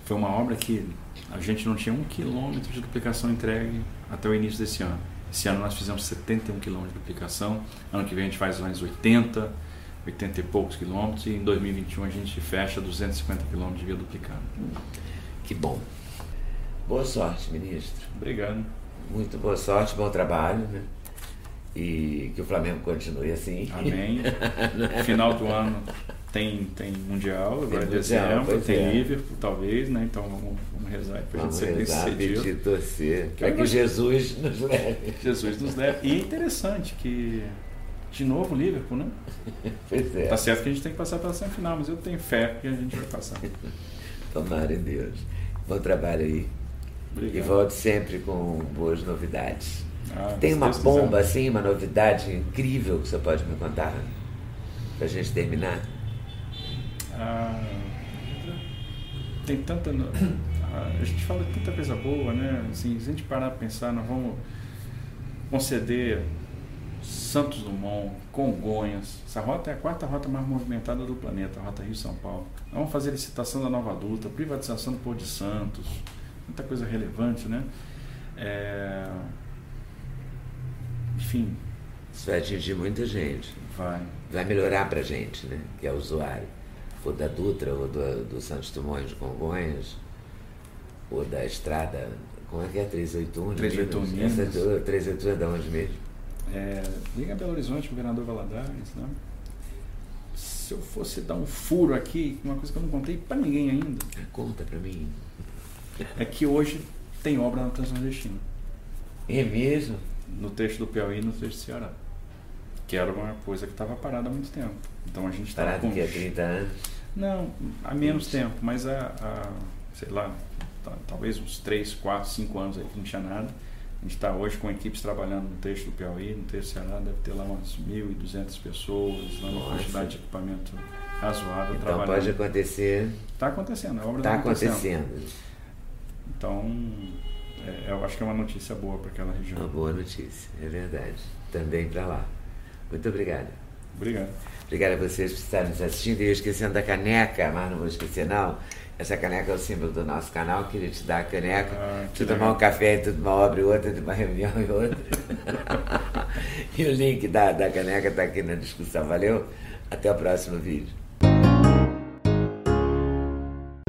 Foi uma obra que a gente não tinha um quilômetro de duplicação entregue até o início desse ano. Esse ano nós fizemos 71 quilômetros de duplicação. Ano que vem a gente faz mais 80, 80 e poucos quilômetros. E em 2021 a gente fecha 250 quilômetros de via duplicada. Que bom. Boa sorte, ministro. Obrigado. Muito boa sorte, bom trabalho. Né? E que o Flamengo continue assim. Amém. Final do ano tem, tem Mundial, agora é dezembro, tem é. Liverpool, talvez, né? Então vamos, vamos rezar para a gente ser rezar, pedir, torcer, para que Jesus nos leve. Jesus nos leve. E é interessante que, de novo, Liverpool, né? Pois é. Tá certo que a gente tem que passar pela semifinal, mas eu tenho fé que a gente vai passar. Tomara em Deus. Bom trabalho aí. Obrigado. E volte sempre com boas novidades. Ah, tem uma bomba, assim, uma novidade incrível que você pode me contar? Para a gente terminar? Ah, tem tanta. Ah, a gente fala de tanta coisa boa, né? Assim, se a gente parar para pensar, nós vamos conceder Santos Dumont, Congonhas. Essa rota é a quarta rota mais movimentada do planeta, a rota Rio-São Paulo. Nós vamos fazer licitação da nova adulta, privatização do Pôr de Santos, muita coisa relevante, né? É... Enfim. Isso vai atingir muita gente. Vai. Vai melhorar para a gente, né? Que é o usuário ou da Dutra, ou do, do Santos Dumont de Congonhas, ou da estrada, como é que é? 381? 381 Minas. Essa 381 é da onde mesmo? É, liga Belo Horizonte, governador Valadares, né? Se eu fosse dar um furo aqui, uma coisa que eu não contei para ninguém ainda. Conta para mim. É que hoje tem obra na Transnordestina. É mesmo? No texto do Piauí e no texto do Ceará. Que era uma coisa que estava parada há muito tempo. Então a gente estava. Parado com... que há 30 anos? Não, há menos tempo, mas há, há sei lá, talvez uns 3, 4, 5 anos aí que não tinha nada. A gente está hoje com equipes trabalhando no texto do Piauí, no texto do Ceará, deve ter lá umas 1.200 pessoas, lá uma quantidade de equipamento razoável então trabalhando. pode acontecer. Está acontecendo, a obra está tá acontecendo. acontecendo. Então, é, eu acho que é uma notícia boa para aquela região. Uma boa notícia, é verdade. Também para lá. Muito obrigado. Obrigado. Obrigado a vocês por estarem nos assistindo. E eu esquecendo da caneca, mas não vou esquecer não. Essa caneca é o símbolo do nosso canal. Queria te dar a caneca. Ah, te tomar um café entre uma obra e outra, entre uma reunião e outra. e o link da, da caneca está aqui na discussão. Valeu? Até o próximo vídeo.